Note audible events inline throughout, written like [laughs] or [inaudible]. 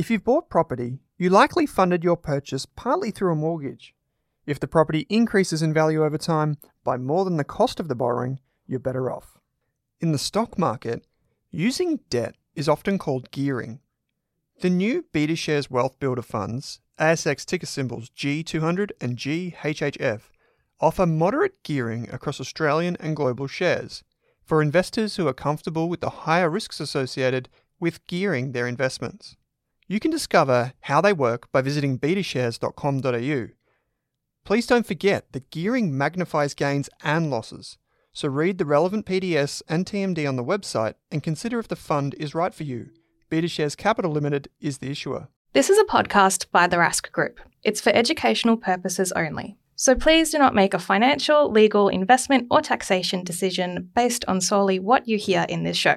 If you've bought property, you likely funded your purchase partly through a mortgage. If the property increases in value over time by more than the cost of the borrowing, you're better off. In the stock market, using debt is often called gearing. The new BetaShares Wealth Builder funds, ASX ticker symbols G200 and GHHF, offer moderate gearing across Australian and global shares for investors who are comfortable with the higher risks associated with gearing their investments. You can discover how they work by visiting betashares.com.au. Please don't forget that gearing magnifies gains and losses, so read the relevant PDS and TMD on the website and consider if the fund is right for you. BetaShares Capital Limited is the issuer. This is a podcast by the Rask Group. It's for educational purposes only. So please do not make a financial, legal, investment, or taxation decision based on solely what you hear in this show.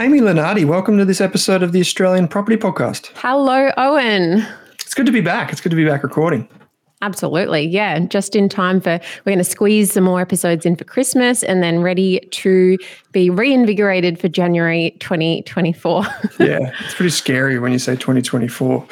Amy Lunardi, welcome to this episode of the Australian Property Podcast. Hello, Owen. It's good to be back. It's good to be back recording. Absolutely. Yeah. Just in time for, we're going to squeeze some more episodes in for Christmas and then ready to be reinvigorated for January 2024. [laughs] yeah. It's pretty scary when you say 2024.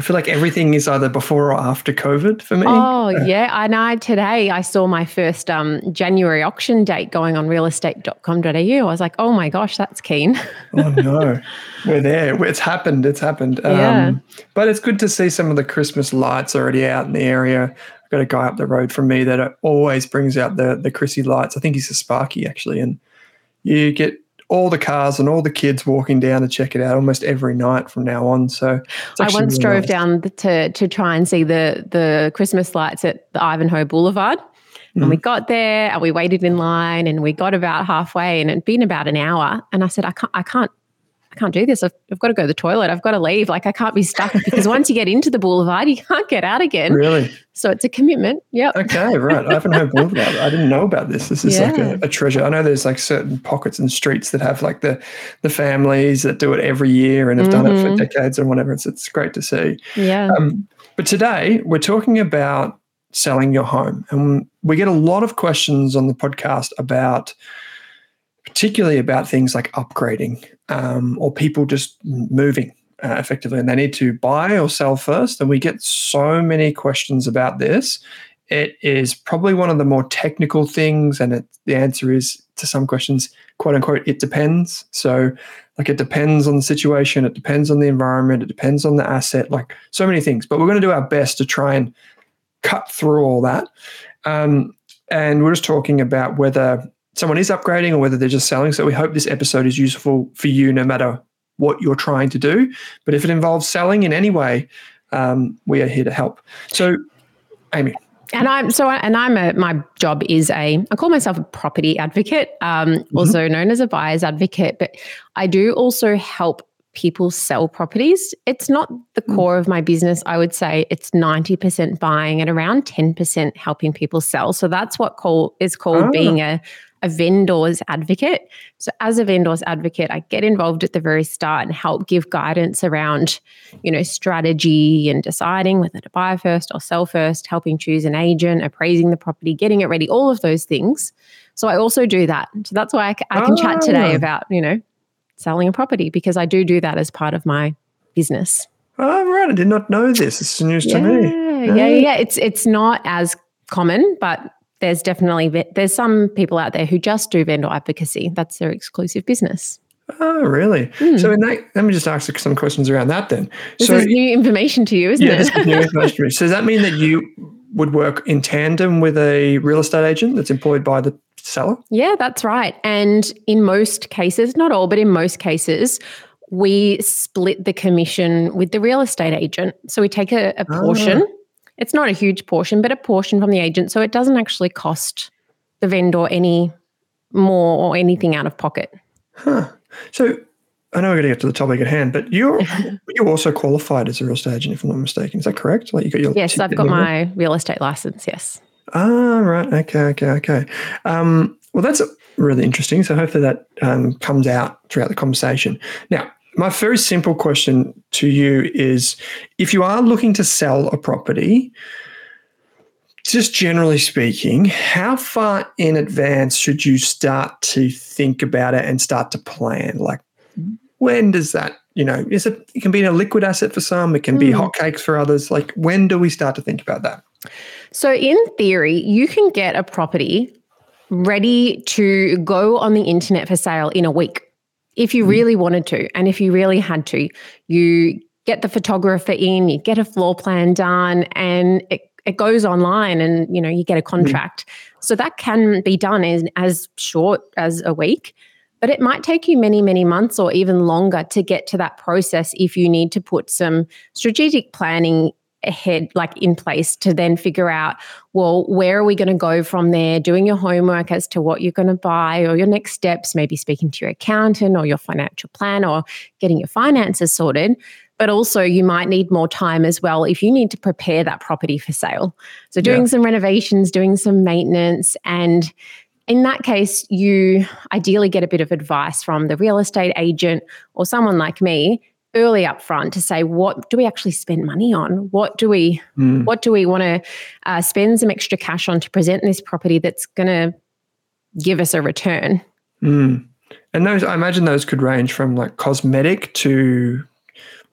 I feel like everything is either before or after COVID for me. Oh yeah, and I. Today I saw my first um, January auction date going on realestate.com.au. I was like, oh my gosh, that's keen. oh no, [laughs] we're there. It's happened. It's happened. Yeah. Um, but it's good to see some of the Christmas lights already out in the area. I've got a guy up the road from me that always brings out the the Chrissy lights. I think he's a Sparky actually, and you get all the cars and all the kids walking down to check it out almost every night from now on. So I once drove nice. down to to try and see the the Christmas lights at the Ivanhoe Boulevard. And we mm. got there and we waited in line and we got about halfway and it'd been about an hour. And I said, I can't, I can't I can't do this. I've, I've, got to go to the toilet. I've got to leave. Like I can't be stuck because once you get into the boulevard, you can't get out again. Really? So it's a commitment. Yeah. Okay. Right. I haven't heard about boulevard. I didn't know about this. This is yeah. like a, a, treasure. I know there's like certain pockets and streets that have like the the families that do it every year and have mm-hmm. done it for mm-hmm. decades or whatever. It's it's great to see. Yeah. Um, but today we're talking about selling your home, and we get a lot of questions on the podcast about particularly about things like upgrading um, or people just moving uh, effectively and they need to buy or sell first. And we get so many questions about this. It is probably one of the more technical things. And it, the answer is to some questions, quote unquote, it depends. So, like, it depends on the situation, it depends on the environment, it depends on the asset, like so many things. But we're going to do our best to try and cut through all that. Um, and we're just talking about whether someone is upgrading or whether they're just selling. So we hope this episode is useful for you no matter what you're trying to do. But if it involves selling in any way, um, we are here to help. So, Amy. And I'm so, and I'm a, my job is a, I call myself a property advocate, um, mm-hmm. also known as a buyer's advocate, but I do also help people sell properties. It's not the mm. core of my business. I would say it's 90% buying and around 10% helping people sell. So that's what call is called oh. being a a vendor's advocate. So as a vendor's advocate, I get involved at the very start and help give guidance around, you know, strategy and deciding whether to buy first or sell first, helping choose an agent, appraising the property, getting it ready, all of those things. So I also do that. So that's why I, I can oh. chat today ah. about, you know, selling a property because I do do that as part of my business. Oh, right. I did not know this. It's news yeah, to me. Yeah, yeah, yeah. It's it's not as common, but there's definitely there's some people out there who just do vendor advocacy. That's their exclusive business. Oh, really? Mm. So, in that, let me just ask some questions around that then. This so, is new information to you, isn't yeah, it? This is new [laughs] information So, does that mean that you would work in tandem with a real estate agent that's employed by the seller? Yeah, that's right. And in most cases, not all, but in most cases, we split the commission with the real estate agent. So we take a, a portion. It's not a huge portion, but a portion from the agent. So it doesn't actually cost the vendor any more or anything out of pocket. Huh. So I know we're going to get to the topic at hand, but you're [laughs] you also qualified as a real estate agent, if I'm not mistaken. Is that correct? Like you got your yes, I've got my real estate license. Yes. Ah, right. Okay. Okay. Okay. Um, well, that's really interesting. So hopefully that um, comes out throughout the conversation. Now, my very simple question to you is: If you are looking to sell a property, just generally speaking, how far in advance should you start to think about it and start to plan? Like, when does that, you know, is it, it can be a liquid asset for some, it can be Hmm. hotcakes for others. Like, when do we start to think about that? So, in theory, you can get a property ready to go on the internet for sale in a week if you hmm. really wanted to. And if you really had to, you get the photographer in, you get a floor plan done, and it, it goes online and you know you get a hmm. contract. So that can be done in as short as a week. But it might take you many, many months or even longer to get to that process if you need to put some strategic planning ahead like in place to then figure out well where are we going to go from there? Doing your homework as to what you're going to buy or your next steps maybe speaking to your accountant or your financial plan or getting your finances sorted. But also you might need more time as well if you need to prepare that property for sale. So doing Yeah. some renovations doing some maintenance and in that case you ideally get a bit of advice from the real estate agent or someone like me early up front to say what do we actually spend money on what do we Mm. what do we want to uh, spend some extra cash on to present this property that's going to give us a return Mm. And those, I imagine those could range from like cosmetic to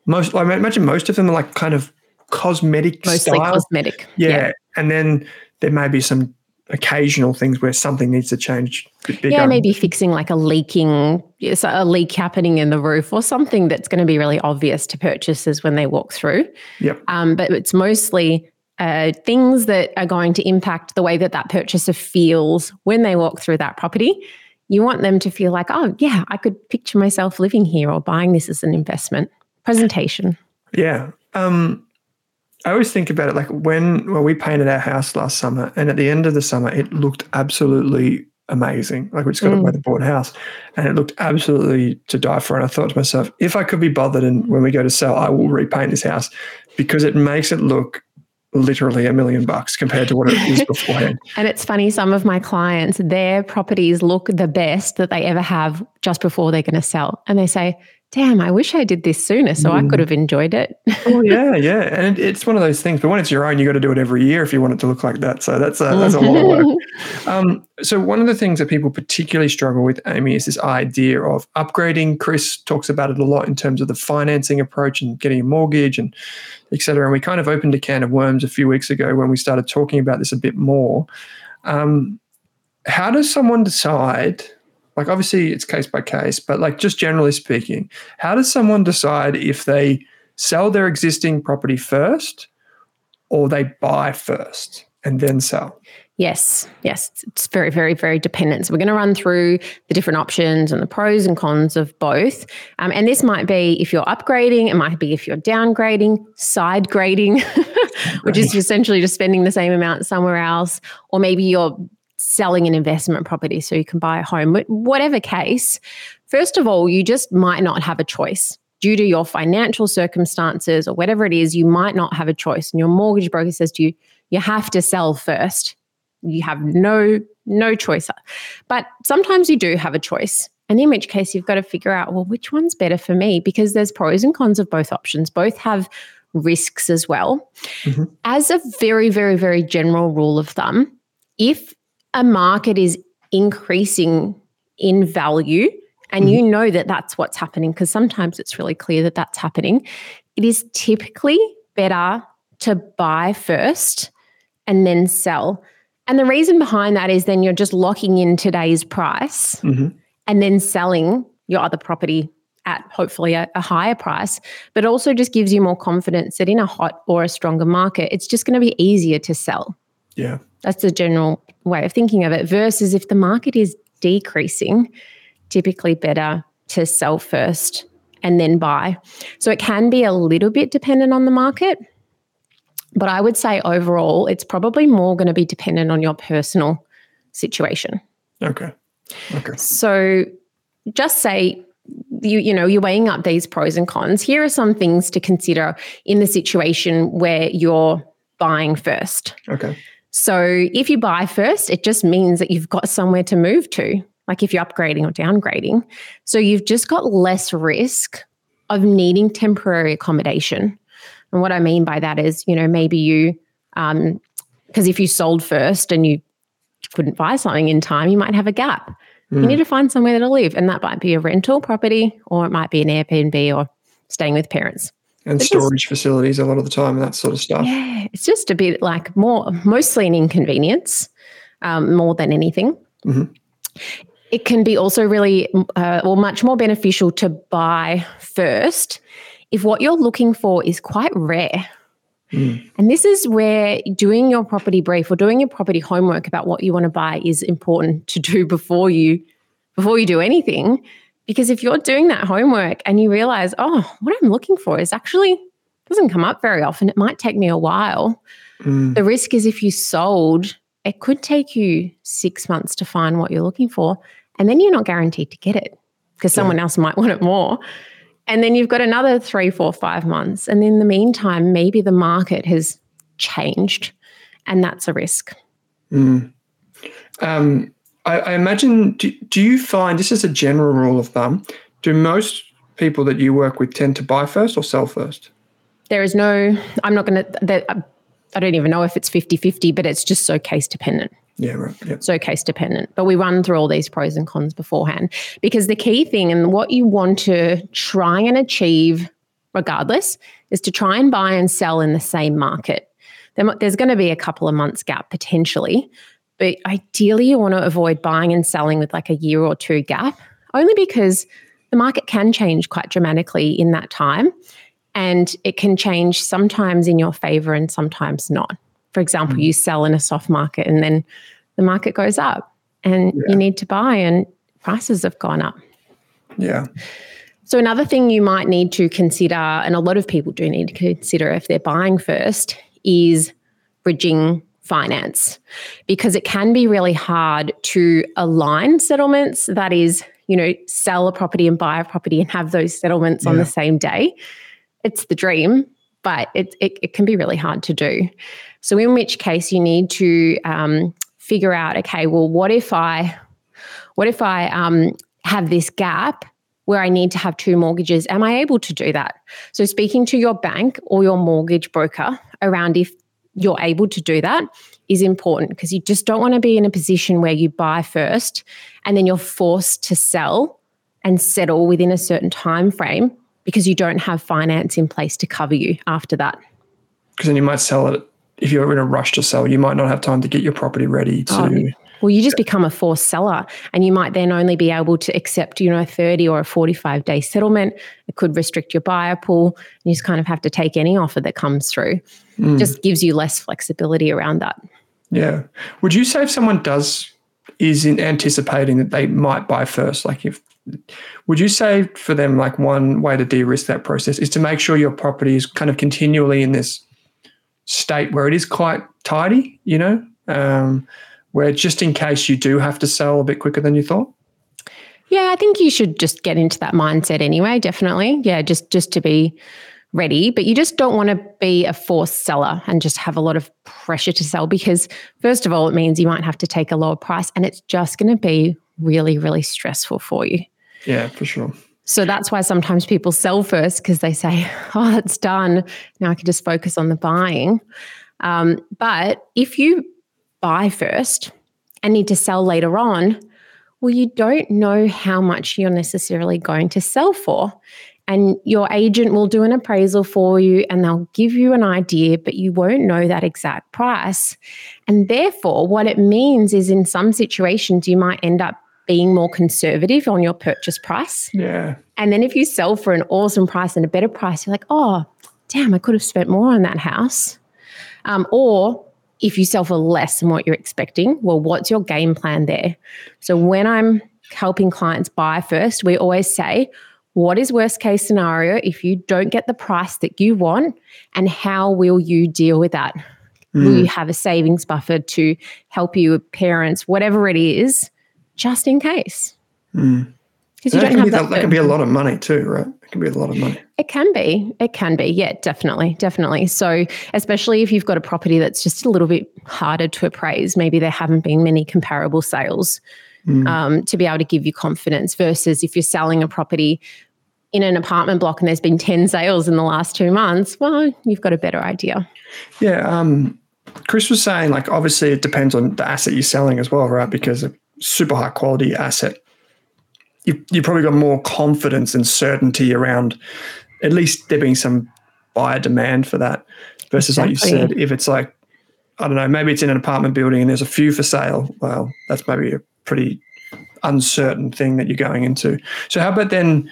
most, I imagine most of them are like kind of cosmetic mostly style. cosmetic yeah. And then there may be some occasional things where something needs to change. yeah maybe fixing like a leaking a leak happening in the roof or something that's going to be really obvious to purchasers when they walk through Yep. um, but it's mostly uh, things that are going to impact the way that that purchaser feels when they walk through that property. You want them to feel like, oh, yeah, I could picture myself living here or buying this as an investment. Presentation. Yeah. Um, I always think about it like when well, we painted our house last summer, and at the end of the summer, it looked absolutely amazing. Like we just got a Mm. weatherboard house, and it looked absolutely to die for. And I thought to myself, if I could be bothered, and when we go to sell, I will repaint this house because it makes it look literally a million bucks compared to what it is [laughs] beforehand. And it's funny, some of my clients, their properties look the best that they ever have just before they're going to sell. And they say, damn, I wish I did this sooner so I Mm. could have enjoyed it. oh yeah, [laughs] yeah, and it, it's one of those things. But when it's your own, you got to do it every year if you want it to look like that. So that's a, that's a lot of work. [laughs] Um, so one of the things that people particularly struggle with, Amy, is this idea of upgrading. Chris talks about it a lot in terms of the financing approach and getting a mortgage and et cetera. And we kind of opened a can of worms a few weeks ago when we started talking about this a bit more. Um, how does someone decide? Like, obviously, it's case by case, but like, just generally speaking, how does someone decide if they sell their existing property first or they buy first and then sell? Yes, yes, it's- very, very, very dependent. So we're going to run through the different options and the pros and cons of both. Um, and this might be if you're upgrading, it might be if you're downgrading, side grading, [laughs] which is essentially just spending the same amount somewhere else, or maybe you're selling an investment property so you can buy a home. But whatever case, first of all, you just might not have a choice. Due to your financial circumstances or whatever it is, you might not have a choice. And your mortgage broker says to you, you have to sell first you have no no choice but sometimes you do have a choice and in which case you've got to figure out well which one's better for me because there's pros and cons of both options both have risks as well Mhm. as a very very very general rule of thumb if a market is increasing in value and you know that that's what's happening because sometimes it's really clear that that's happening it is typically better to buy first and then sell and the reason behind that is then you're just locking in today's price Mhm. and then selling your other property at hopefully a, a higher price, but also just gives you more confidence that in a hot or a stronger market, it's just going to be easier to sell. Yeah. That's the general way of thinking of it. Versus if the market is decreasing, typically better to sell first and then buy. So it can be a little bit dependent on the market. But I would say overall, it's probably more going to be dependent on your personal situation. Okay. Okay. So just say you you know you're weighing up these pros and cons. Here are some things to consider in the situation where you're buying first. Okay. So if you buy first, it just means that you've got somewhere to move to, like if you're upgrading or downgrading. So you've just got less risk of needing temporary accommodation. And what I mean by that is, you know, maybe you, because um, if you sold first and you couldn't buy something in time, you might have a gap. Mm. You hmm. need to find somewhere to live. And that might be a rental property or it might be an Airbnb or staying with parents. And storage facilities a lot of the time and that sort of stuff. Yeah, it's just a bit like more, mostly an inconvenience um, more than anything. Mm-hmm. It can be also really, uh, or much more beneficial to buy first if what you're looking for is quite rare. Mm. And this is where doing your property brief or doing your property homework about what you want to buy is important to do before you before you do anything. Because if you're doing that homework and you realize, oh, what I'm looking for is actually doesn't come up very often, it might take me a while. Mm. The risk is if you sold, it could take you six months to find what you're looking for. And then you're not guaranteed to get it because yeah. someone else might want it more. And then you've got another three, four, five months. And in the meantime, maybe the market has changed and that's a risk. Mm. Um, I, I, imagine, do, do you find this is a general rule of thumb? Do most people that you work with tend to buy first or sell first? There is no, I'm not going to, I don't even know if it's 50 50, but it's just so case dependent. Yeah, right. Yep. So case dependent. But we run through all these pros and cons beforehand because the key thing and what you want to try and achieve, regardless, is to try and buy and sell in the same market. Then There's going to be a couple of months gap potentially, but ideally you want to avoid buying and selling with like a year or two gap, only because the market can change quite dramatically in that time. And it can change sometimes in your favor and sometimes not. For example, mm. you sell in a soft market and then the market goes up and yeah. you need to buy and prices have gone up. Yeah. So, another thing you might need to consider, and a lot of people do need to consider if they're buying first, is bridging finance because it can be really hard to align settlements. That is, you know, sell a property and buy a property and have those settlements yeah. on the same day. It's the dream, but it, it, it, can be really hard to do. So, in which case, you need to um, figure out, okay, well, what if I, what if I um, have this gap where I need to have two mortgages? Am I able to do that? So, speaking to your bank or your mortgage broker around if you're able to do that is important because you just don't want to be in a position where you buy first and then you're forced to sell and settle within a certain time frame because you don't have finance in place to cover you after that. Because then you might sell it if you're in a rush to sell, you might not have time to get your property ready to. Oh, well, you just become a forced seller, and you might then only be able to accept, you know, a 30 or a 45 day settlement. It could restrict your buyer pool. And you just kind of have to take any offer that comes through. Mm. Just gives you less flexibility around that. Yeah. Would you say if someone does is in anticipating that they might buy first, like if would you say for them like one way to de-risk that process is to make sure your property is kind of continually in this state where it is quite tidy, you know, um, where just in case you do have to sell a bit quicker than you thought? Yeah, I think you should just get into that mindset anyway, definitely. Yeah, just just to be ready, but you just don't want to be a forced seller and just have a lot of pressure to sell because first of all it means you might have to take a lower price and it's just going to be really really stressful for you. Yeah, for sure. So that's why sometimes people sell first because they say, [laughs] oh, it's done. Now I can just focus on the buying. Um, but if you buy first and need to sell later on, well, you don't know how much you're necessarily going to sell for. And your agent will do an appraisal for you and they'll give you an idea, but you won't know that exact price. And therefore, what it means is in some situations, you might end up being more conservative on your purchase price. Yeah. And then if you sell for an awesome price and a better price, you're like, oh, damn, I could have spent more on that house. Um, or if you sell for less than what you're expecting, well, what's your game plan there? So when I'm helping clients buy first, we always say, what is worst case scenario if you don't get the price that you want and how will you deal with that mm. will you have a savings buffer to help you with parents whatever it is just in case mm. Because you don't have that. That can be a lot of money too, right? It can be a lot of money. It can be. It can be. Yeah, definitely, definitely. So, especially if you've got a property that's just a little bit harder to appraise, maybe there haven't been many comparable sales mm. um, to be able to give you confidence. Versus if you're selling a property in an apartment block and there's been ten sales in the last two months, well, you've got a better idea. Yeah. Um, Chris was saying, like, obviously, it depends on the asset you're selling as well, right? Because a super high quality asset you, you probably got more confidence and certainty around at least there being some buyer demand for that versus exactly. like you said if it's like i don't know maybe it's in an apartment building and there's a few for sale well that's maybe a pretty uncertain thing that you're going into. So how about then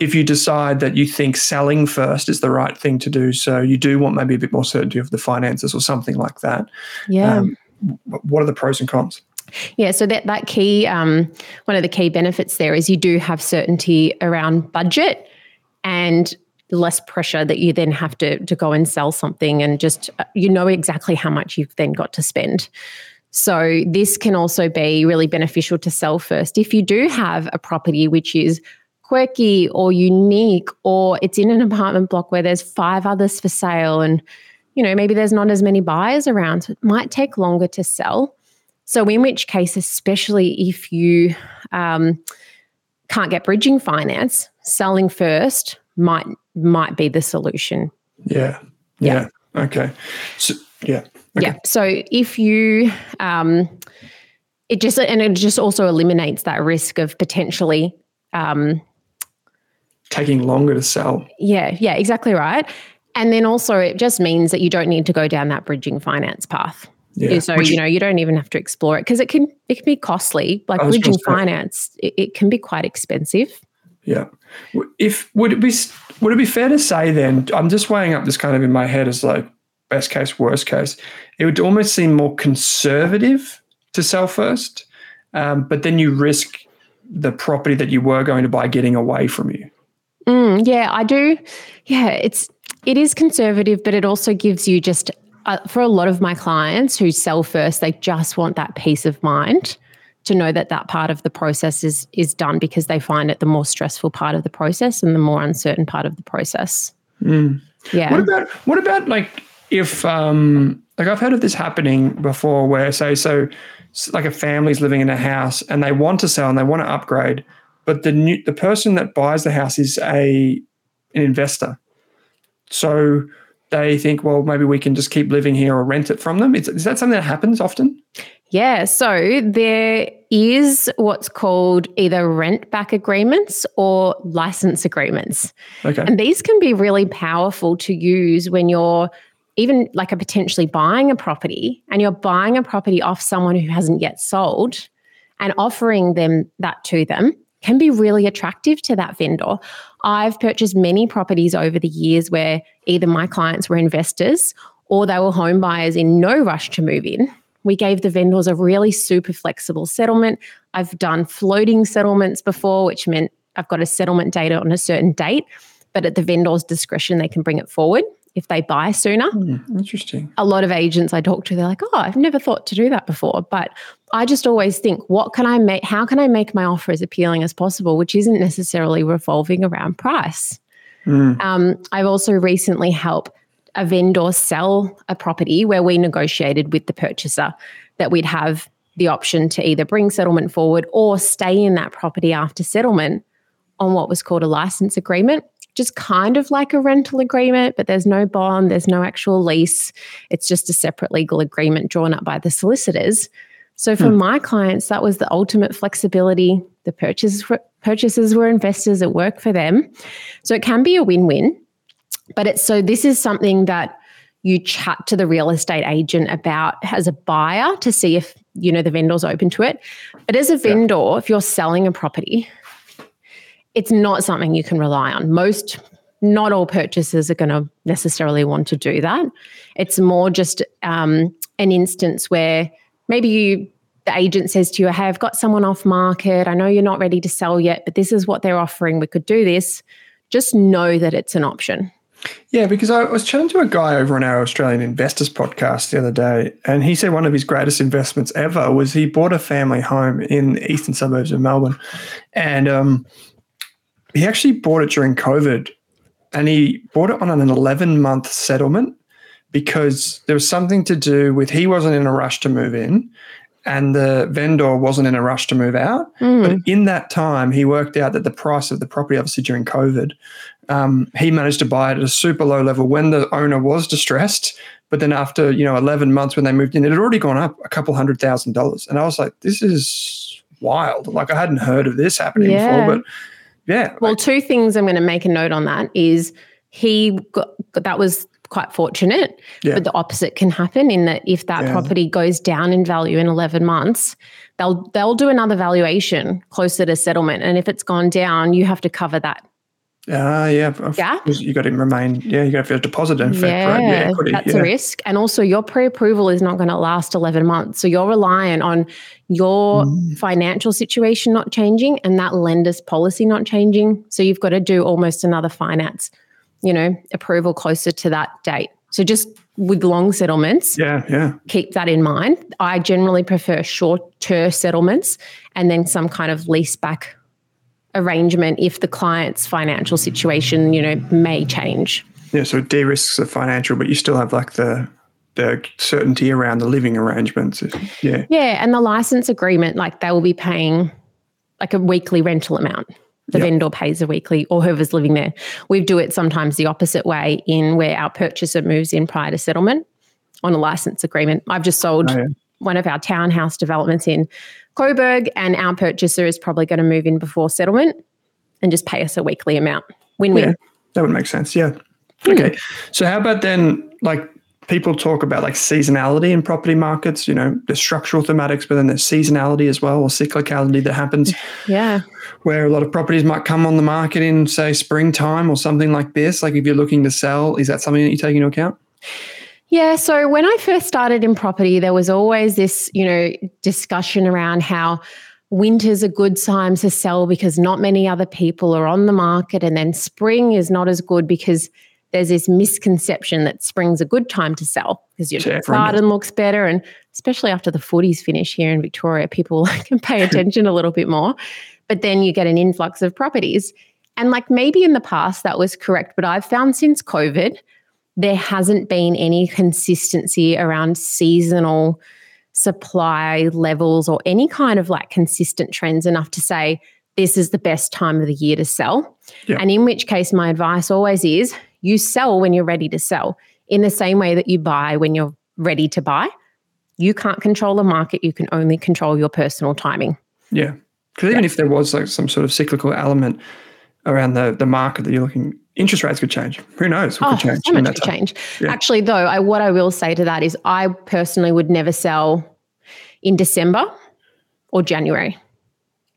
if you decide that you think selling first is the right thing to do so you do want maybe a bit more certainty of the finances or something like that yeah. um, what are the pros and cons yeah, so that that key um, one of the key benefits there is you do have certainty around budget and less pressure that you then have to to go and sell something and just uh, you know exactly how much you've then got to spend. So this can also be really beneficial to sell first if you do have a property which is quirky or unique or it's in an apartment block where there's five others for sale and you know maybe there's not as many buyers around so it might take longer to sell so, in which case, especially if you um, can't get bridging finance, selling first might might be the solution. Yeah. Yeah. yeah. Okay. So, yeah. Okay. Yeah. So if you, um, it just and it just also eliminates that risk of potentially um, taking longer to sell. Yeah. Yeah. Exactly right. And then also, it just means that you don't need to go down that bridging finance path. Yeah. So Which, you know you don't even have to explore it because it can it can be costly. Like bridging finance, it, it, can be quite expensive. Yeah. If would it be would it be fair to say then? I'm just weighing up this kind of in my head as like best case, worst case. It would almost seem more conservative to sell first, um, but then you risk the property that you were going to buy getting away from you. Mm, yeah, I do. Yeah, it's it is conservative, but it also gives you just uh, for a lot of my clients who sell first, they just want that peace of mind to know that that part of the process is is done because they find it the more stressful part of the process and the more uncertain part of the process. Mm. Yeah. What about what about like if um like I've heard of this happening before where say so like a family's living in a house and they want to sell and they want to upgrade, but the new the person that buys the house is a an investor. So they think, well, maybe we can just keep living here or rent it from them. Is, is that something that happens often? Yeah. So there is what's called either rent back agreements or license agreements. Okay. And these can be really powerful to use when you're even like a potentially buying a property and you're buying a property off someone who hasn't yet sold and offering them that to them can be really attractive to that vendor. I've purchased many properties over the years where either my clients were investors or they were home buyers in no rush to move in. We gave the vendors a really super flexible settlement. I've done floating settlements before, which meant I've got a settlement date on a certain date, but at the vendor's discretion, they can bring it forward if they buy sooner. Mm, interesting. A lot of agents I talk to, they're like, oh, I've never thought to do that before. But I just always think, what can I make? How can I make my offer as appealing as possible, which isn't necessarily revolving around price? Mm. Um, I've also recently helped a vendor sell a property where we negotiated with the purchaser that we'd have the option to either bring settlement forward or stay in that property after settlement on what was called a license agreement just kind of like a rental agreement, but there's no bond, there's no actual lease. It's just a separate legal agreement drawn up by the solicitors. So for hmm. my clients, that was the ultimate flexibility. The purchasers were, purchasers were investors at work for them. So it can be a win-win. But it's so this is something that you chat to the real estate agent about as a buyer to see if you know the vendor's open to it. But as a vendor, yeah. if you're selling a property, it's not something you can rely on. Most, not all purchasers are going to necessarily want to do that. It's more just um, an instance where maybe you the agent says to you, Hey, I've got someone off market. I know you're not ready to sell yet, but this is what they're offering. We could do this. Just know that it's an option. Yeah, because I was chatting to a guy over on our Australian Investors podcast the other day, and he said one of his greatest investments ever was he bought a family home in the eastern suburbs of Melbourne. And um, he actually bought it during COVID and he bought it on an 11 month settlement because there was something to do with he wasn't in a rush to move in and the vendor wasn't in a rush to move out. Mm. But in that time, he worked out that the price of the property, obviously during COVID, um, he managed to buy it at a super low level when the owner was distressed. But then after you know 11 months when they moved in, it had already gone up a couple hundred thousand dollars, and I was like, this is wild. Like I hadn't heard of this happening Yeah. before, but yeah, Well, like, two things I'm going to make a note on that is he got that was quite fortunate, Yeah. but the opposite can happen in that if that Yeah. property goes down in value in 11 months, they'll they'll do another valuation closer to settlement, and if it's gone down, you have to cover that. Ah, yeah, Gap? You got to remain. Yeah, you got to have a deposit in effect, yeah, right? Yeah, equity. that's yeah. a risk, and also your pre-approval is not going to last 11 months, so you're reliant on your Mm. financial situation not changing and that lender's policy not changing. So you've got to do almost another finance, you know, approval closer to that date. So just with long settlements, Yeah, yeah. keep that in mind. I generally prefer short-term settlements and then some kind of lease back arrangement if the client's financial situation, you know, may change. Yeah, so it de-risks the financial, but you still have like the the certainty around the living arrangements. Yeah, Yeah, and the license agreement, like they will be paying like a weekly rental amount. The Yep. vendor pays a weekly, or whoever's living there. We do it sometimes the opposite way, in where our purchaser moves in prior to settlement on a license agreement. I've just sold Oh, yeah. One of our townhouse developments in Coburg, and our purchaser is probably going to move in before settlement and just pay us a weekly amount. Win-win. yeah, that would make sense. Yeah. Hmm. Okay. So how about then, like people talk about like seasonality in property markets? You know, the structural thematics, but then there's seasonality as well, or cyclicality that happens. Yeah. where a lot of properties might come on the market in say springtime or something like this like if you're looking to sell is that something that you take into account Yeah, so when I first started in property, there was always this, you know, discussion around how winter's a good time to sell because not many other people are on the market and then spring is not as good because there's this misconception that spring's a good time to sell because your does. garden looks better and especially after the footies finish here in Victoria, people [laughs] can pay [laughs] attention a little bit more. But then you get an influx of properties. And like maybe in the past that was correct, but I've found since COVID, there hasn't been any consistency around seasonal supply levels or any kind of like consistent trends enough to say this is the best time of the year to sell. Yeah. And in which case, my advice always is you sell when you're ready to sell, in the same way that you buy when you're ready to buy. You can't control the market, you can only control your personal timing. yeah because even if there was like some sort of cyclical element around the the market that you're looking interest rates could change who knows what Oh, could change so much could time. change. Yeah. Actually, though, I, what I will say to that is I personally would never sell in December or January.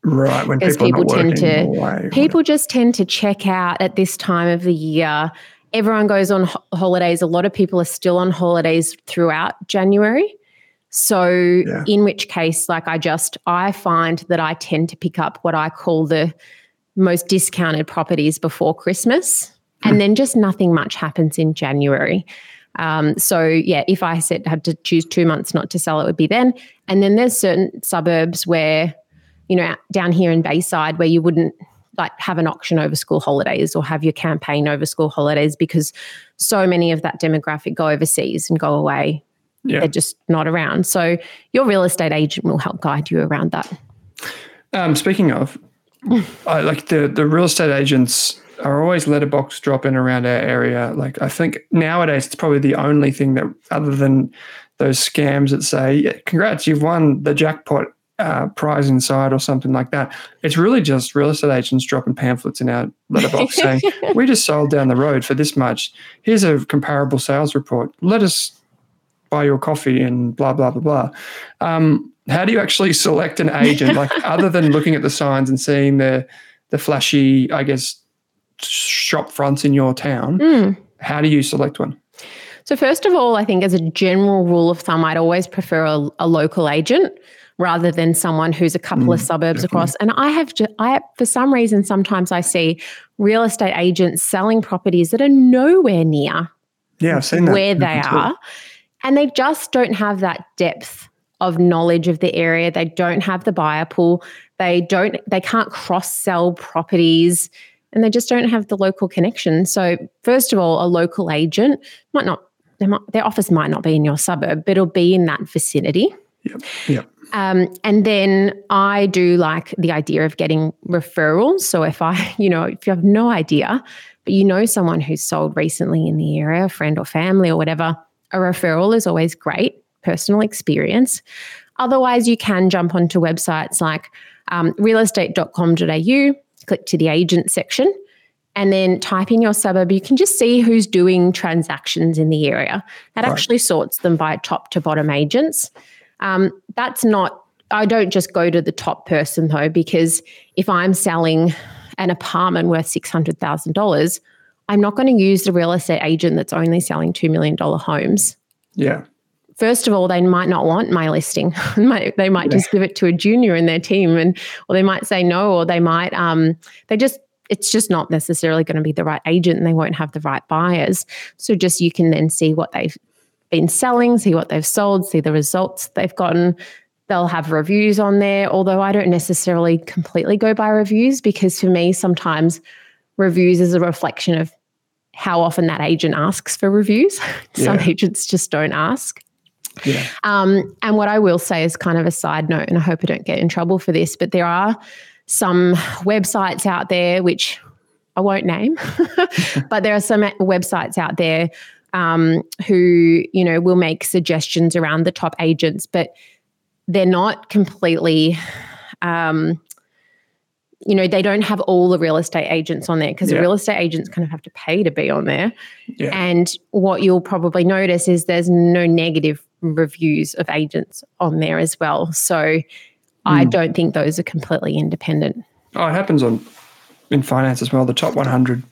right when Because people, people tend to- People just tend to check out at this time of the year. Everyone goes on ho- holidays. A lot of people are still on holidays throughout January. So, Yeah. in which case, like I just, I find that I tend to pick up what I call the most discounted properties before Christmas. And then just nothing much happens in January. Um, so, yeah, if I said had to choose two months not to sell, it would be then. And then there's certain suburbs where, you know, down here in Bayside where you wouldn't like have an auction over school holidays or have your campaign over school holidays because so many of that demographic go overseas and go away. Yeah. They're just not around. So your real estate agent will help guide you around that. Um, speaking of, I, like the the real estate agents are always letterbox dropping around our area. Like I think nowadays it's probably the only thing that, other than those scams that say, yeah, "Congrats, you've won the jackpot uh, prize inside" or something like that. It's really just real estate agents dropping pamphlets in our letterbox [laughs] saying, "We just sold down the road for this much. Here's a comparable sales report. Let us." Buy your coffee and blah blah blah blah. Um, how do you actually select an agent like [laughs] other than looking at the signs and seeing the the flashy i guess shop fronts in your town Mm. how do you select one So, first of all, I think as a general rule of thumb, I'd always prefer a, a local agent rather than someone who's a couple mm, of suburbs definitely. across. And I have, just, I for some reason, sometimes I see real estate agents selling properties that are nowhere near. Yeah, I've seen that. Where they are, and they just don't have that depth of knowledge of the area. They don't have the buyer pool. They don't. They can't cross sell properties and they just don't have the local connection. So, first of all, a local agent might not, might, their office might not be in your suburb, but it'll be in that vicinity. Yep. Yep. Um, and then I do like the idea of getting referrals. So if I, [laughs] you know, if you have no idea, but you know someone who's sold recently in the area, a friend or family or whatever, a referral is always great, personal experience. Otherwise, you can jump onto websites like um, realestate.com.au click to the agent section and then type in your suburb, you can just see who's doing transactions in the area. That right. actually sorts them by top to bottom agents. Um, that's not, I don't just go to the top person though, because if I'm selling an apartment worth $600,000, I'm not going to use the real estate agent that's only selling $2 million homes. Yeah first of all, they might not want my listing. [laughs] they might yeah. just give it to a junior in their team, and or they might say no, or they might um, they just it's just not necessarily going to be the right agent, and they won't have the right buyers. So just you can then see what they've been selling, see what they've sold, see the results they've gotten. They'll have reviews on there, although I don't necessarily completely go by reviews because for me, sometimes reviews is a reflection of how often that agent asks for reviews. [laughs] Some yeah. agents just don't ask. Yeah. Um, and what I will say is kind of a side note, and I hope I don't get in trouble for this, but there are some websites out there which I won't name, [laughs] but there are some websites out there um, who you know will make suggestions around the top agents, but they're not completely. Um, you know, they don't have all the real estate agents on there because yeah. the real estate agents kind of have to pay to be on there. Yeah. And what you'll probably notice is there's no negative reviews of agents on there as well. So mm. I hmm. don't think those are completely independent. Oh, it happens on in finance as well. The top 100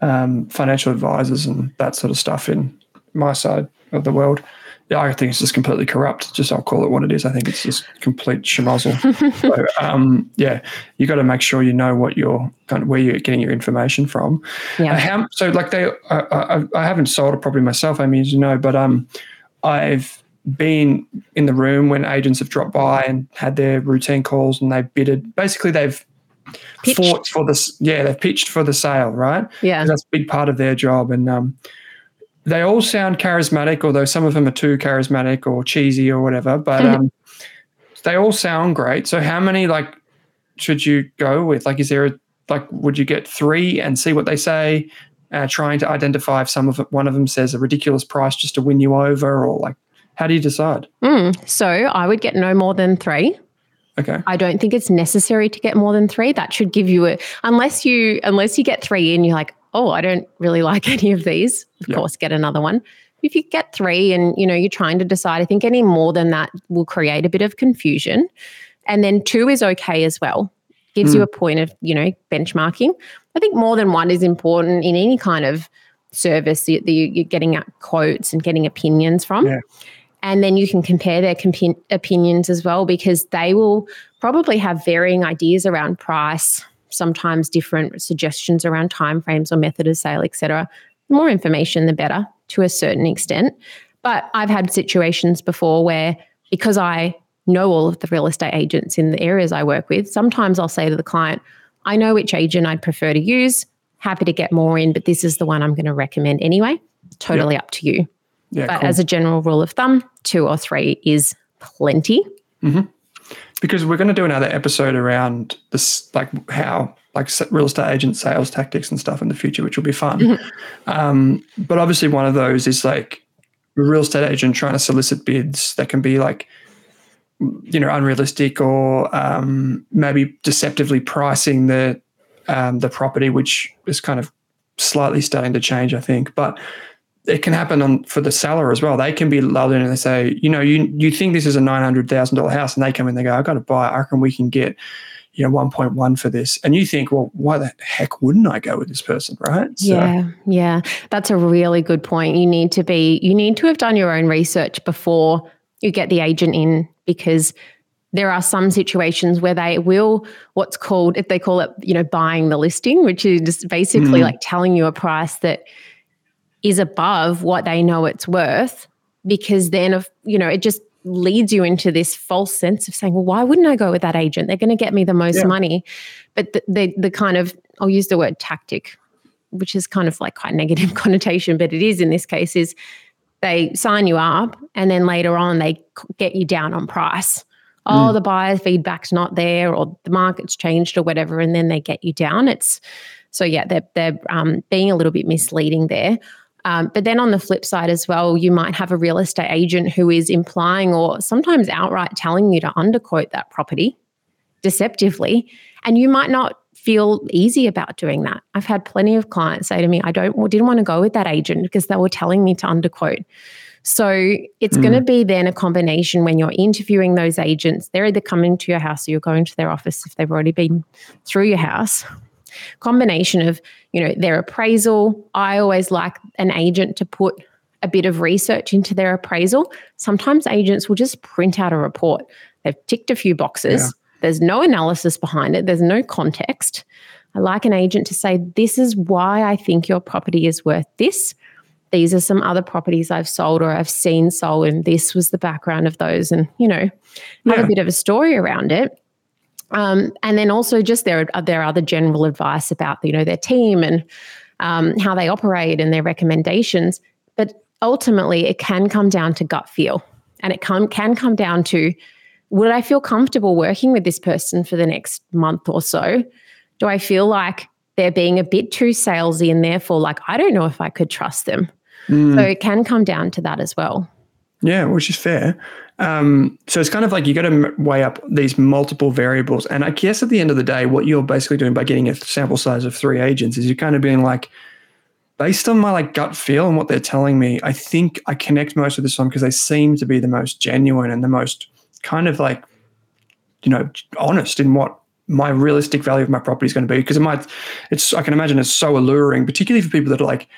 um, financial advisors and that sort of stuff in my side of the world. Yeah, I think it's just completely corrupt. Just I'll call it what it is. I think it's just complete schmozzle. [laughs] so, um, yeah, you got to make sure you know what you're kind of where you're getting your information from. Yeah. Uh, how, so, like they, I, I, I, haven't sold a property myself. I mean, you know, but um, I've been in the room when agents have dropped by and had their routine calls and they've bidded. Basically, they've pitched. fought for this. Yeah, they've pitched for the sale, right? Yeah, that's a big part of their job. And um, they all sound charismatic, although some of them are too charismatic or cheesy or whatever. But [laughs] um, they all sound great. So, how many like should you go with? Like, is there a like? Would you get three and see what they say? Uh, trying to identify if some of it, one of them says a ridiculous price just to win you over, or like how do you decide? Mm, so I would get no more than three. Okay. I don't think it's necessary to get more than three. That should give you a unless you unless you get three and you're like, oh, I don't really [laughs] like any of these. Of yep. course, get another one. If you get three and you know you're trying to decide, I think any more than that will create a bit of confusion. And then two is okay as well. Gives mm. you a point of, you know, benchmarking. I think more than one is important in any kind of service that you're getting quotes and getting opinions from. Yeah. And then you can compare their comp- opinions as well because they will probably have varying ideas around price sometimes different suggestions around timeframes or method of sale etc the more information the better to a certain extent. But i've had situations before where because i know all of the real estate agents in the areas i work with sometimes i'll say to the client i know which agent i'd prefer to use happy to get more in but this is the one i'm going to recommend anyway totally yep. up to you yeah, but cool. as a general rule of thumb, two or three is plenty. Mm-hmm. Because we're going to do another episode around this, like how, like real estate agent sales tactics and stuff in the future, which will be fun. Mm-hmm. Um, but obviously, one of those is like a real estate agent trying to solicit bids that can be like, you know, unrealistic or um, maybe deceptively pricing the um, the property, which is kind of slightly starting to change, I think. But it can happen on for the seller as well. They can be lulled in and they say, you know, you you think this is a nine hundred thousand dollar house, and they come in, and they go, I got to buy. I reckon we can get, you know 1.1 for this and you think well why the heck wouldn't i go with this person right so. yeah yeah that's a really good point you need to be you need to have done your own research before you get the agent in because there are some situations where they will what's called if they call it you know buying the listing which is basically mm. like telling you a price that is above what they know it's worth because then of you know it just leads you into this false sense of saying, well, why wouldn't I go with that agent? They're going to get me the most yeah. money. But the, the, the kind of, I'll use the word tactic, which is kind of like quite negative [laughs] connotation, but it is in this case, is they sign you up and then later on they get you down on price. Oh, mm. the buyer feedback's not there or the market's changed or whatever, and then they get you down. It's so yeah, they're they're um, being a little bit misleading there. Um, but then on the flip side as well, you might have a real estate agent who is implying or sometimes outright telling you to underquote that property deceptively. And you might not feel easy about doing that. I've had plenty of clients say to me, I don't didn't want to go with that agent because they were telling me to underquote. So it's mm. going to be then a combination when you're interviewing those agents. They're either coming to your house or you're going to their office if they've already been through your house combination of you know their appraisal i always like an agent to put a bit of research into their appraisal sometimes agents will just print out a report they've ticked a few boxes yeah. There's no analysis behind it there's no context i like an agent to say this is why i think your property is worth this these are some other properties I've sold or I've seen sold, and this was the background of those, and you know, have yeah. a bit of a story around it. Um, and then also just their their other general advice about you know their team and um, how they operate and their recommendations. But ultimately, it can come down to gut feel, and it can can come down to would I feel comfortable working with this person for the next month or so? Do I feel like they're being a bit too salesy and therefore like I don't know if I could trust them? Mm. So it can come down to that as well. Yeah, which is fair. Um, so it's kind of like you got to weigh up these multiple variables. And I guess at the end of the day, what you're basically doing by getting a sample size of three agents is you're kind of being like, based on my like gut feel and what they're telling me, I think I connect most with this one because they seem to be the most genuine and the most kind of like, you know, honest in what my realistic value of my property is going to be. Because it might, it's I can imagine it's so alluring, particularly for people that are like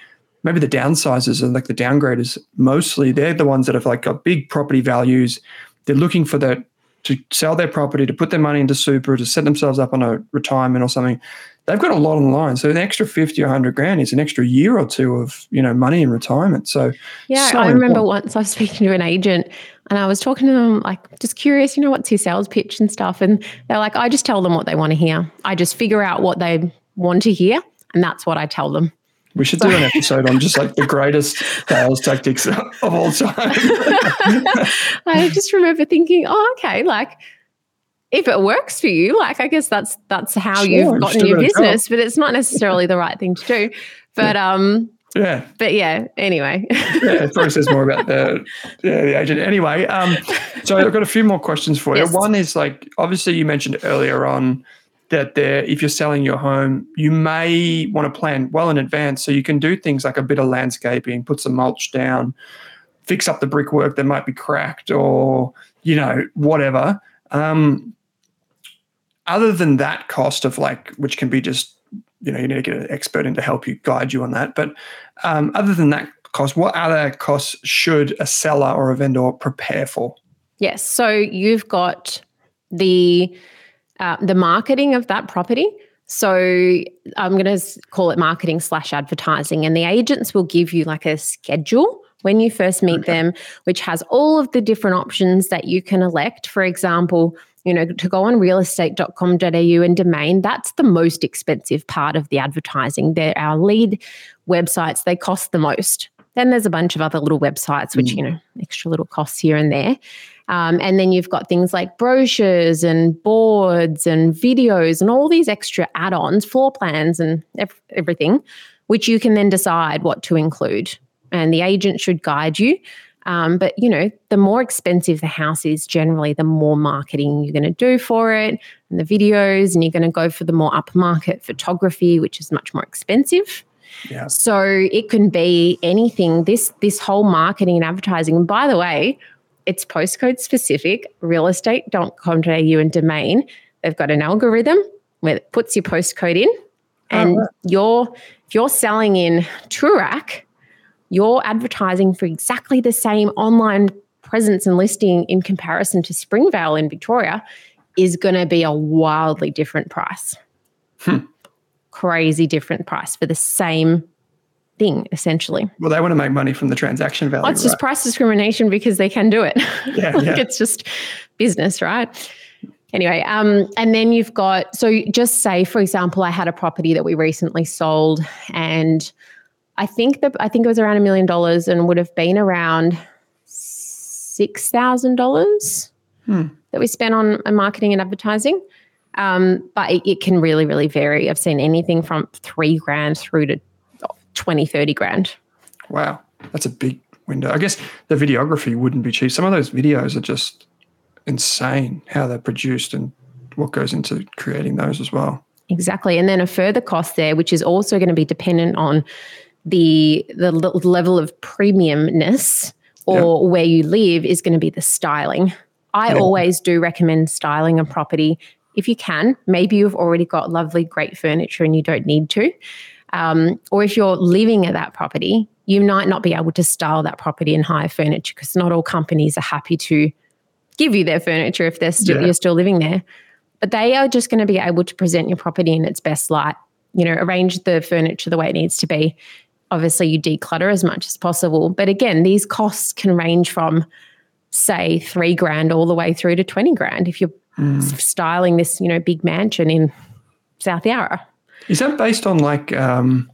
maybe the downsizers and like the downgraders mostly they're the ones that have like got big property values they're looking for that to sell their property to put their money into super to set themselves up on a retirement or something they've got a lot on the line. So an extra 50 or 100 grand is an extra year or two of you know money in retirement. So yeah so i remember once i was [laughs] speaking to an agent and i was talking to them like just curious you know what's your sales pitch and stuff? And they're like i just tell them what they want to hear. I just figure out what they want to hear and that's what i tell them. We should do an episode on just like the greatest sales tactics [laughs] of all time. [laughs] I just remember thinking, oh, okay, like if it works for you, like I guess that's that's how sure, you've gotten your business, but it's not necessarily the right thing to do. But yeah. um yeah. But yeah, anyway. yeah, it probably says more about the [laughs] yeah, the agent. Anyway, um, so I've got a few more questions for you. Yes. One is like obviously you mentioned earlier on that there, if you're selling your home, you may want to plan well in advance. So you can do things like a bit of landscaping, put some mulch down, fix up the brickwork that might be cracked, or you know whatever. Um, other than that cost of like, which can be just you know you need to get an expert in to help you guide you on that. But um, other than that cost, what other costs should a seller or a vendor prepare for? Yes. So you've got the uh, the marketing of that property. So I'm going to call it marketing slash advertising, and the agents will give you like a schedule when you first meet okay. them, which has all of the different options that you can elect. For example, you know, to go on realestate.com.au and domain, that's the most expensive part of the advertising. They're our lead websites, they cost the most. Then there's a bunch of other little websites, which, mm. you know, extra little costs here and there. Um, and then you've got things like brochures and boards and videos and all these extra add ons, floor plans, and ev- everything, which you can then decide what to include. And the agent should guide you. Um, but you know, the more expensive the house is, generally, the more marketing you're going to do for it, and the videos, and you're going to go for the more upmarket photography, which is much more expensive. Yeah. So it can be anything. This this whole marketing and advertising. And by the way, it's postcode specific, realestate.com.au and domain. they've got an algorithm where it puts your postcode in, and right. you're if you're selling in Toorak, you're advertising for exactly the same online presence and listing in comparison to Springvale in Victoria is going to be a wildly different price. Crazy different price for the same thing, essentially. Well, they want to make money from the transaction value. Oh, it's just right? price discrimination because they can do it. [laughs] Yeah, like yeah. it's just business, right? Anyway, um, and then you've got so just say, for example, I had a property that we recently sold, and I think that I think it was around a million dollars and would have been around six thousand dollars Hmm. that we spent on marketing and advertising. Um, but it, it can really, really vary. I've seen anything from three grand through to 20, 30 grand. Wow, that's a big window. I guess the videography wouldn't be cheap. Some of those videos are just insane how they're produced and what goes into creating those as well. Exactly. And then a further cost there, which is also going to be dependent on the the level of premiumness or where you live is going to be the styling. I always do recommend styling a property if you can. Maybe you've already got lovely, great furniture and you don't need to. Um, or if you're living at that property, you might not be able to style that property and hire furniture because not all companies are happy to give you their furniture if they're still Yeah. you're still living there. But they are just going to be able to present your property in its best light. You know, arrange the furniture the way it needs to be. Obviously, you declutter as much as possible. But again, these costs can range from, say, three grand all the way through to 20 grand if you're s- styling this, you know, big mansion in South Yarra. Is that based on like um,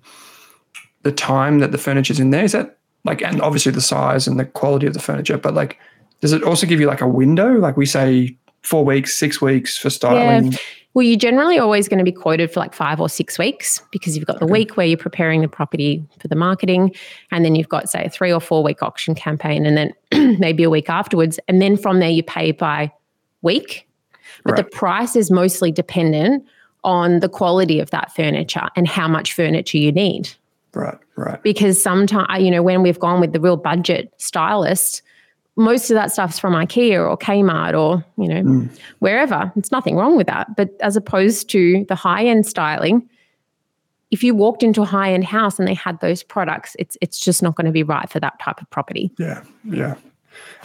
the time that the furniture's in there? Is that like, and obviously the size and the quality of the furniture, but like, does it also give you like a window? Like we say four weeks, six weeks for styling. Well, you're generally always going to be quoted for like five or six weeks because you've got the week where you're preparing the property for the marketing. And then you've got, say, a three or four week auction campaign and then [clears throat] maybe a week afterwards. And then from there, you pay by week. But the price is mostly dependent on the quality of that furniture and how much furniture you need Right, right. because sometimes you know when we've gone with the real budget stylist most of that stuff's from ikea or kmart or you know wherever it's nothing wrong with that but as opposed to the high end styling if you walked into a high end house and they had those products it's it's just not going to be right for that type of property Yeah, yeah.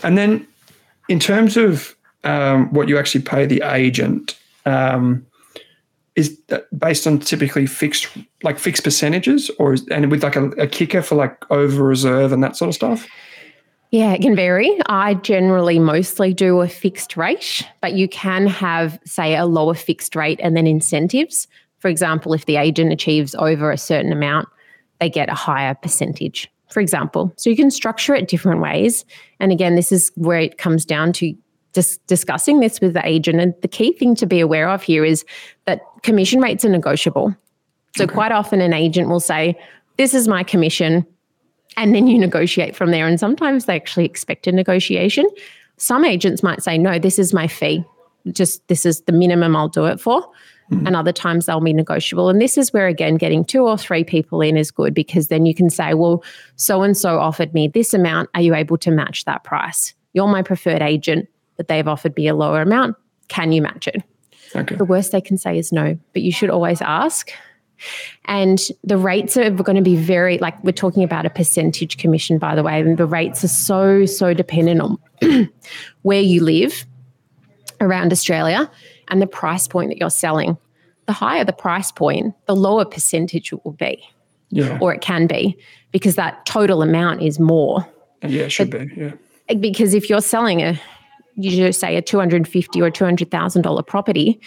And then in terms of um, what you actually pay the agent, um, is that based on typically fixed, like fixed percentages, or is, and with like a, a kicker for like over reserve and that sort of stuff? Yeah, it can vary. I generally mostly do a fixed rate, but you can have, say, a lower fixed rate and then incentives. For example, if the agent achieves over a certain amount, they get a higher percentage, for example. So you can structure it different ways. And again, this is where it comes down to just discussing this with the agent. And the key thing to be aware of here is that commission rates are negotiable. So quite often an agent will say, This is my commission and then you negotiate from there. And sometimes they actually expect a negotiation. Some agents might say, no, this is my fee. Just this is the minimum I'll do it for. Mm-hmm. And other times they'll be negotiable. And this is where, again, getting two or three people in is good because then you can say, well, so and so offered me this amount. Are you able to match that price? You're my preferred agent, but they've offered me a lower amount. Can you match it? Okay. The worst they can say is no, but you should always ask. And the rates are going to be very, like we're talking about a percentage commission, by the way, and the rates are so, so dependent on [clears throat] where you live around Australia and the price point that you're selling. The higher the price point, the lower percentage it will be, Yeah. or it can be, because that total amount is more. yeah, it should be. Yeah. Because if you're selling a, you just say a two hundred fifty or two hundred thousand dollar property,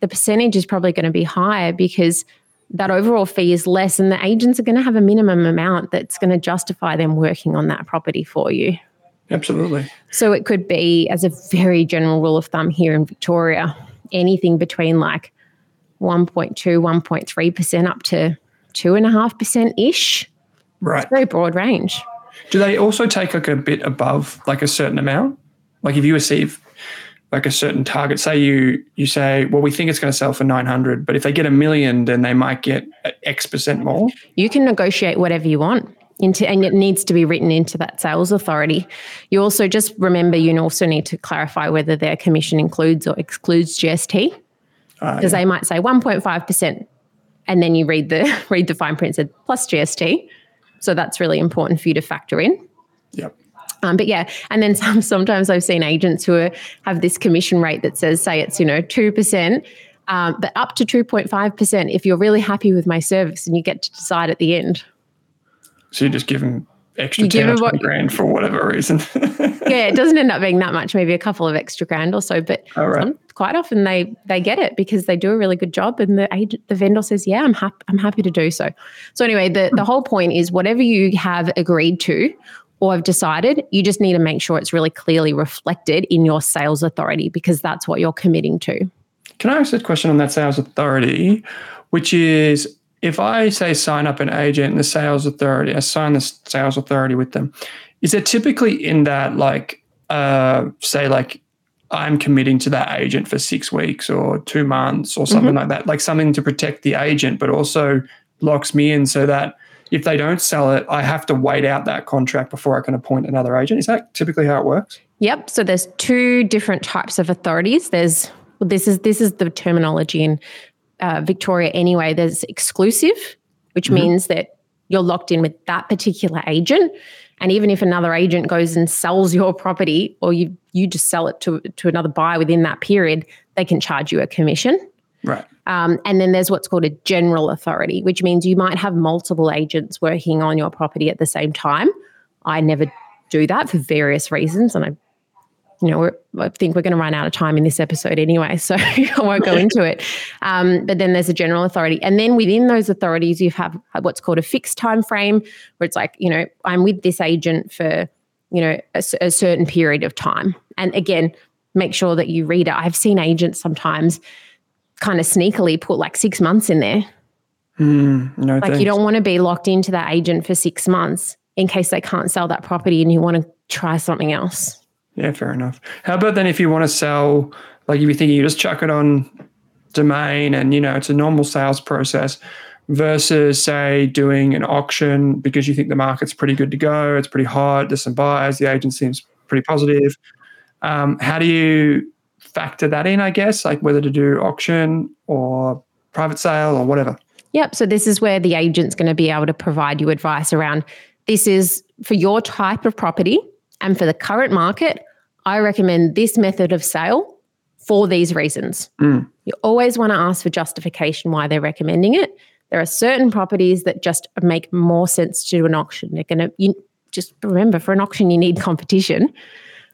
the percentage is probably going to be higher because that overall fee is less, and the agents are going to have a minimum amount that's going to justify them working on that property for you. Absolutely. So it could be, as a very general rule of thumb here in Victoria, anything between like 1.2, 1.3% up to 2.5% ish. Right. Very broad range. Do they also take like a bit above like a certain amount? Like if you receive like a certain target, say you you say, well, we think it's going to sell for nine hundred, but if they get a million, then they might get X percent more. You can negotiate whatever you want. Into, and it needs to be written into that sales authority. You also just remember you also need to clarify whether their commission includes or excludes GST. Ah, because yeah. they might say 1.5%, and then you read the [laughs] read the fine print said plus GST. So that's really important for you to factor in. Yep. Um, but yeah, and then [laughs] some, sometimes I've seen agents who are, have this commission rate that says, say it's you know two percent, um, but up to two point five percent if you're really happy with my service, and you get to decide at the end. So you just give them extra You give 10 or them what- grand for whatever reason. [laughs] Yeah, it doesn't end up being that much, maybe a couple of extra grand or so, but All right. some, quite often they they get it because they do a really good job, and the agent, the vendor says, "Yeah, I'm happy. I'm happy to do so." So anyway, the the whole point is whatever you have agreed to or have decided, you just need to make sure it's really clearly reflected in your sales authority because that's what you're committing to. Can I ask a question on that sales authority, which is if I say sign up an agent and the sales authority, I sign the sales authority with them, is it typically in that like uh say like I'm committing to that agent for six weeks or two months or something like that, like something to protect the agent, but also locks me in so that if they don't sell it, I have to wait out that contract before I can appoint another agent. Is that typically how it works? Yep. So there's two different types of authorities. There's well, this is this is the terminology in uh, Victoria anyway. There's exclusive, which means that you're locked in with that particular agent, and even if another agent goes and sells your property, or you you just sell it to to another buyer within that period, they can charge you a commission. Right. Um, and then there's what's called a general authority, which means you might have multiple agents working on your property at the same time. I never do that for various reasons, and I, you know, I think we're going to run out of time in this episode anyway, so [laughs] I won't go into it. Um, but then there's a general authority, and then within those authorities, you have what's called a fixed time frame, where it's like, you know, I'm with this agent for, you know, a, a certain period of time, and again, make sure that you read it. I've seen agents sometimes kind of sneakily put like six months in there. Mm, no, Like thanks. you don't want to be locked into that agent for six months in case they can't sell that property and you want to try something else. Yeah, fair enough. How about then if you want to sell, like if you're thinking you just chuck it on domain and you know it's a normal sales process versus say doing an auction because you think the market's pretty good to go, it's pretty hot, there's some buyers, the agent seems pretty positive. Um, how do you factor that in, I guess, like whether to do auction or private sale or whatever? Yep. So this is where the agent's going to be able to provide you advice around this is for your type of property and for the current market. I recommend this method of sale for these reasons. Mm. You always want to ask for justification why they're recommending it. There are certain properties that just make more sense to do an auction. They're going to you just remember for an auction you need competition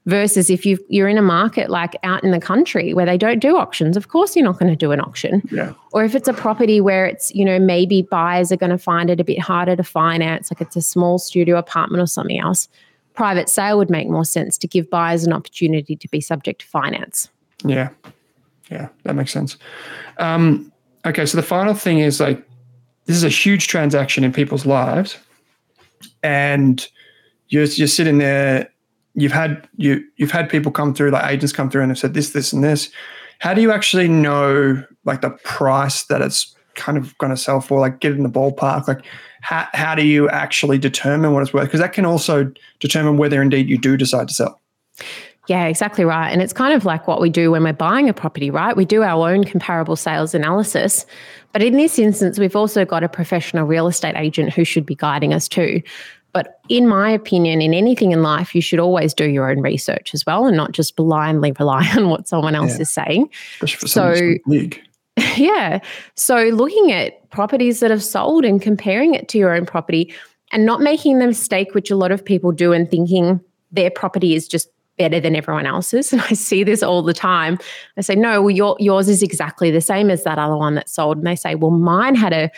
versus if you you're in a market like out in the country where they don't do auctions, of course you're not going to do an auction Yeah. or if it's a property where it's you know maybe buyers are going to find it a bit harder to finance like it's a small studio apartment or something else private sale would make more sense to give buyers an opportunity to be subject to finance Yeah. Yeah, that makes sense. Um, okay, so the final thing is like this is a huge transaction in people's lives, and you're you're sitting there. You've had you you've had people come through, like agents come through, and have said this, this, and this. How do you actually know like the price that it's kind of going to sell for? Like get in the ballpark. Like how how do you actually determine what it's worth? Because that can also determine whether indeed you do decide to sell. yeah exactly right and it's kind of like what we do when we're buying a property right we do our own comparable sales analysis but in this instance we've also got a professional real estate agent who should be guiding us too but in my opinion in anything in life you should always do your own research as well and not just blindly [laughs] rely on what someone else Yeah. is saying Especially for So-. [laughs] Yeah. So looking at properties that have sold and comparing it to your own property and not making the mistake, which a lot of people do, and thinking their property is just better than everyone else's. [laughs] And I see this all the time. I say, no, well, your, yours is exactly the same as that other one that sold. And they say, well, mine had a,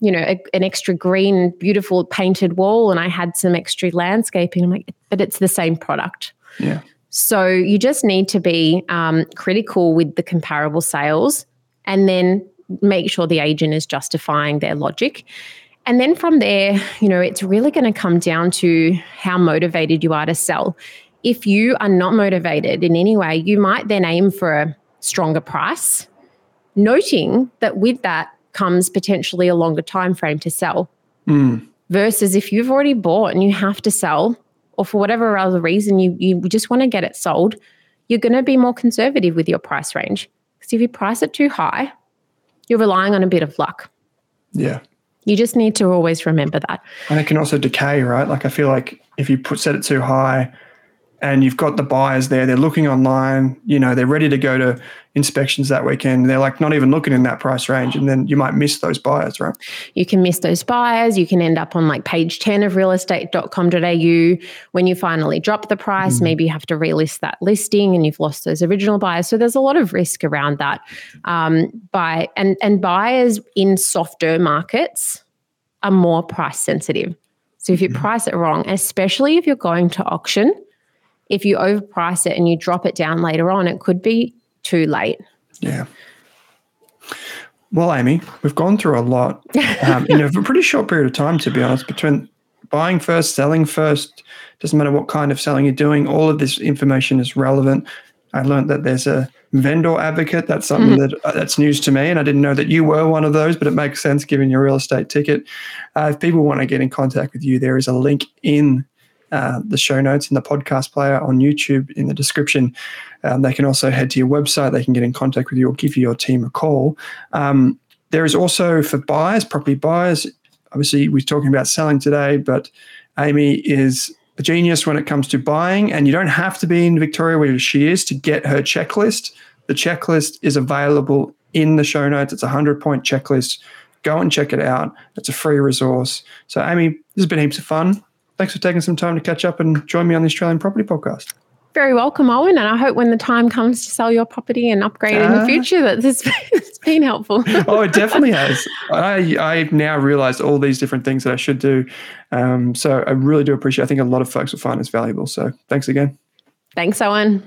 you know, a, an extra green, beautiful painted wall, and I had some extra landscaping. I'm like, but it's the same product. Yeah. So you just need to be um, critical with the comparable sales and then make sure the agent is justifying their logic. And then from there, you know, it's really going to come down to how motivated you are to sell. If you are not motivated in any way, you might then aim for a stronger price, noting that with that comes potentially a longer time frame to sell Mm. versus if you've already bought and you have to sell or for whatever other reason you, you just want to get it sold you're going to be more conservative with your price range Because if you price it too high, you're relying on a bit of luck. Yeah. You just need to always remember that. And it can also decay, right? Like I feel like if you put set it too high and you've got the buyers there, they're looking online, you know, they're ready to go to inspections that weekend. They're like not even looking in that price range. And then you might miss those buyers, right? You can miss those buyers. You can end up on like page 10 of realestate.com.au. When you finally drop the price, mm. maybe you have to relist that listing and you've lost those original buyers. So there's a lot of risk around that. Um, by and and buyers in softer markets are more price sensitive. So if you mm. price it wrong, especially if you're going to auction, if you overprice it and you drop it down later on, it could be too late. Yeah. Well, Amy, we've gone through a lot um, in a pretty short period of time, to be honest, between buying first, selling first, doesn't matter what kind of selling you're doing, all of this information is relevant. I learned that there's a vendor advocate. That's something mm-hmm. that uh, that's news to me, and I didn't know that you were one of those. But it makes sense given your real estate ticket. Uh, if people want to get in contact with you, there is a link in uh, the show notes in the podcast player on YouTube in the description. Um, they can also head to your website. They can get in contact with you or give your team a call. Um, there is also for buyers, property buyers. Obviously, we're talking about selling today, but Amy is a genius when it comes to buying, and you don't have to be in Victoria where she is to get her checklist. The checklist is available in the show notes. It's a 100 point checklist. Go and check it out. It's a free resource. So, Amy, this has been heaps of fun thanks for taking some time to catch up and join me on the Australian Property Podcast. Very welcome, Owen. And I hope when the time comes to sell your property and upgrade uh, in the ah. future, that this [laughs] has been helpful. [laughs] oh, it definitely [laughs] has. I I've now realize all these different things that I should do. Um, so I really do appreciate. I think a lot of folks will find this valuable. So thanks again. Thanks, Owen.